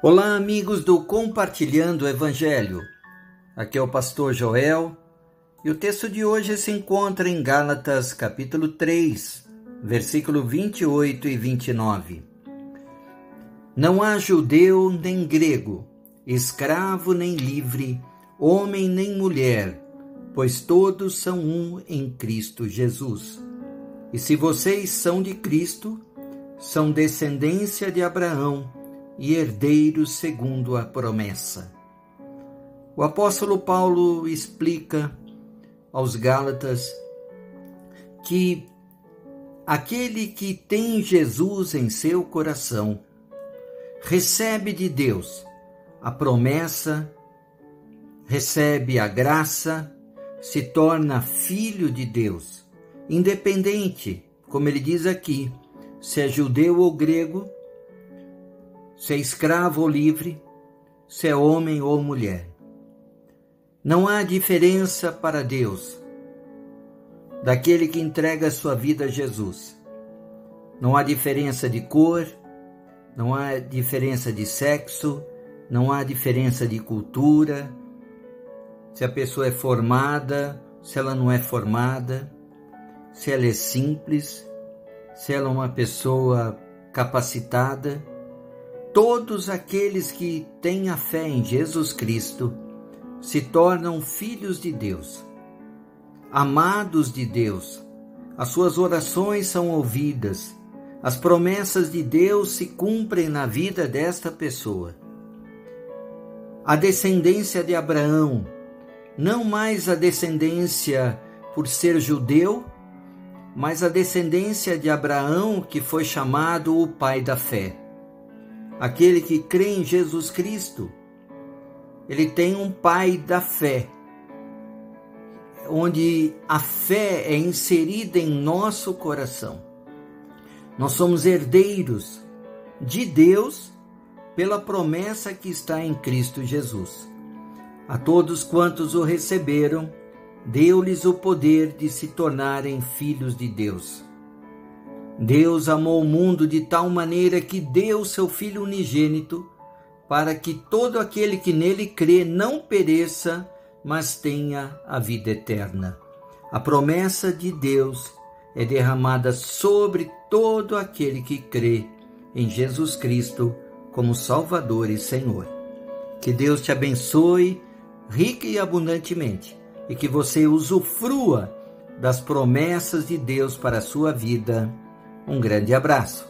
Olá, amigos do Compartilhando o Evangelho. Aqui é o pastor Joel e o texto de hoje se encontra em Gálatas, capítulo 3, versículo 28 e 29. Não há judeu nem grego, escravo nem livre, homem nem mulher, pois todos são um em Cristo Jesus. E se vocês são de Cristo, são descendência de Abraão e herdeiros segundo a promessa. O apóstolo Paulo explica aos Gálatas que aquele que tem Jesus em seu coração recebe de Deus a promessa, recebe a graça, se torna filho de Deus, independente, como ele diz aqui, se é judeu ou grego, se é escravo ou livre, se é homem ou mulher. Não há diferença para Deus daquele que entrega sua vida a Jesus. Não há diferença de cor, não há diferença de sexo, não há diferença de cultura, se a pessoa é formada, se ela não é formada, se ela é simples, se ela é uma pessoa capacitada todos aqueles que têm a fé em Jesus Cristo se tornam filhos de Deus, amados de Deus. As suas orações são ouvidas, as promessas de Deus se cumprem na vida desta pessoa. A descendência de Abraão, não mais a descendência por ser judeu, mas a descendência de Abraão que foi chamado o pai da fé aquele que crê em Jesus Cristo, ele tem um pai da fé, onde a fé é inserida em nosso coração. Nós somos herdeiros de Deus pela promessa que está em Cristo Jesus. A todos quantos o receberam, deu-lhes o poder de se tornarem filhos de Deus Deus amou o mundo de tal maneira que deu seu Filho unigênito, para que todo aquele que nele crê não pereça, mas tenha a vida eterna. A promessa de Deus é derramada sobre todo aquele que crê em Jesus Cristo como Salvador e Senhor. Que Deus te abençoe rica e abundantemente e que você usufrua das promessas de Deus para a sua vida um grande abraço.